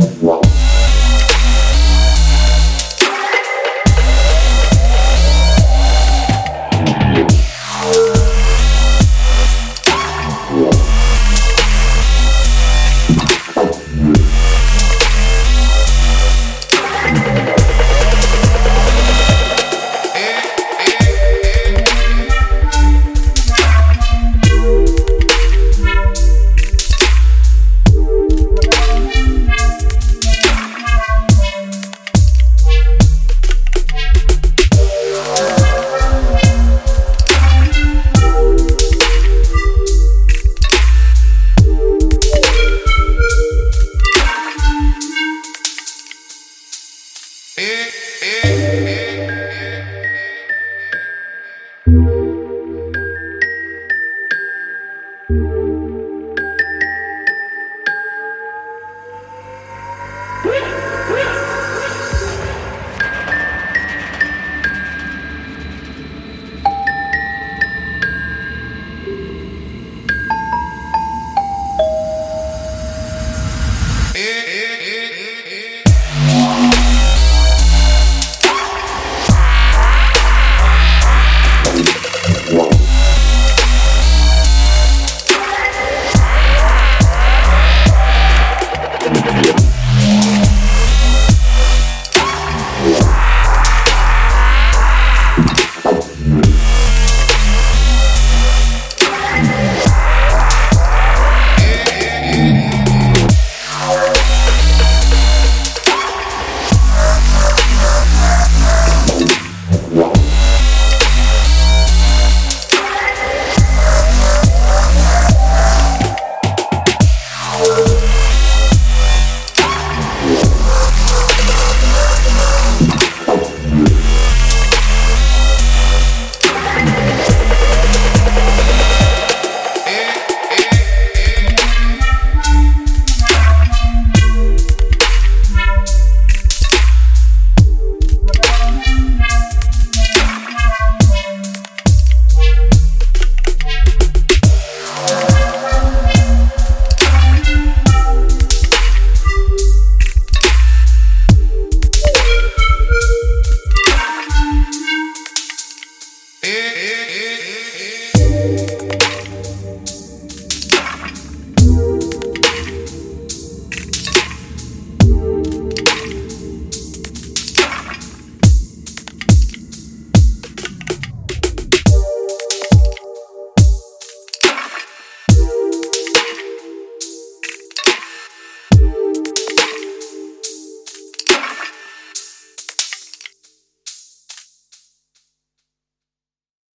Eh.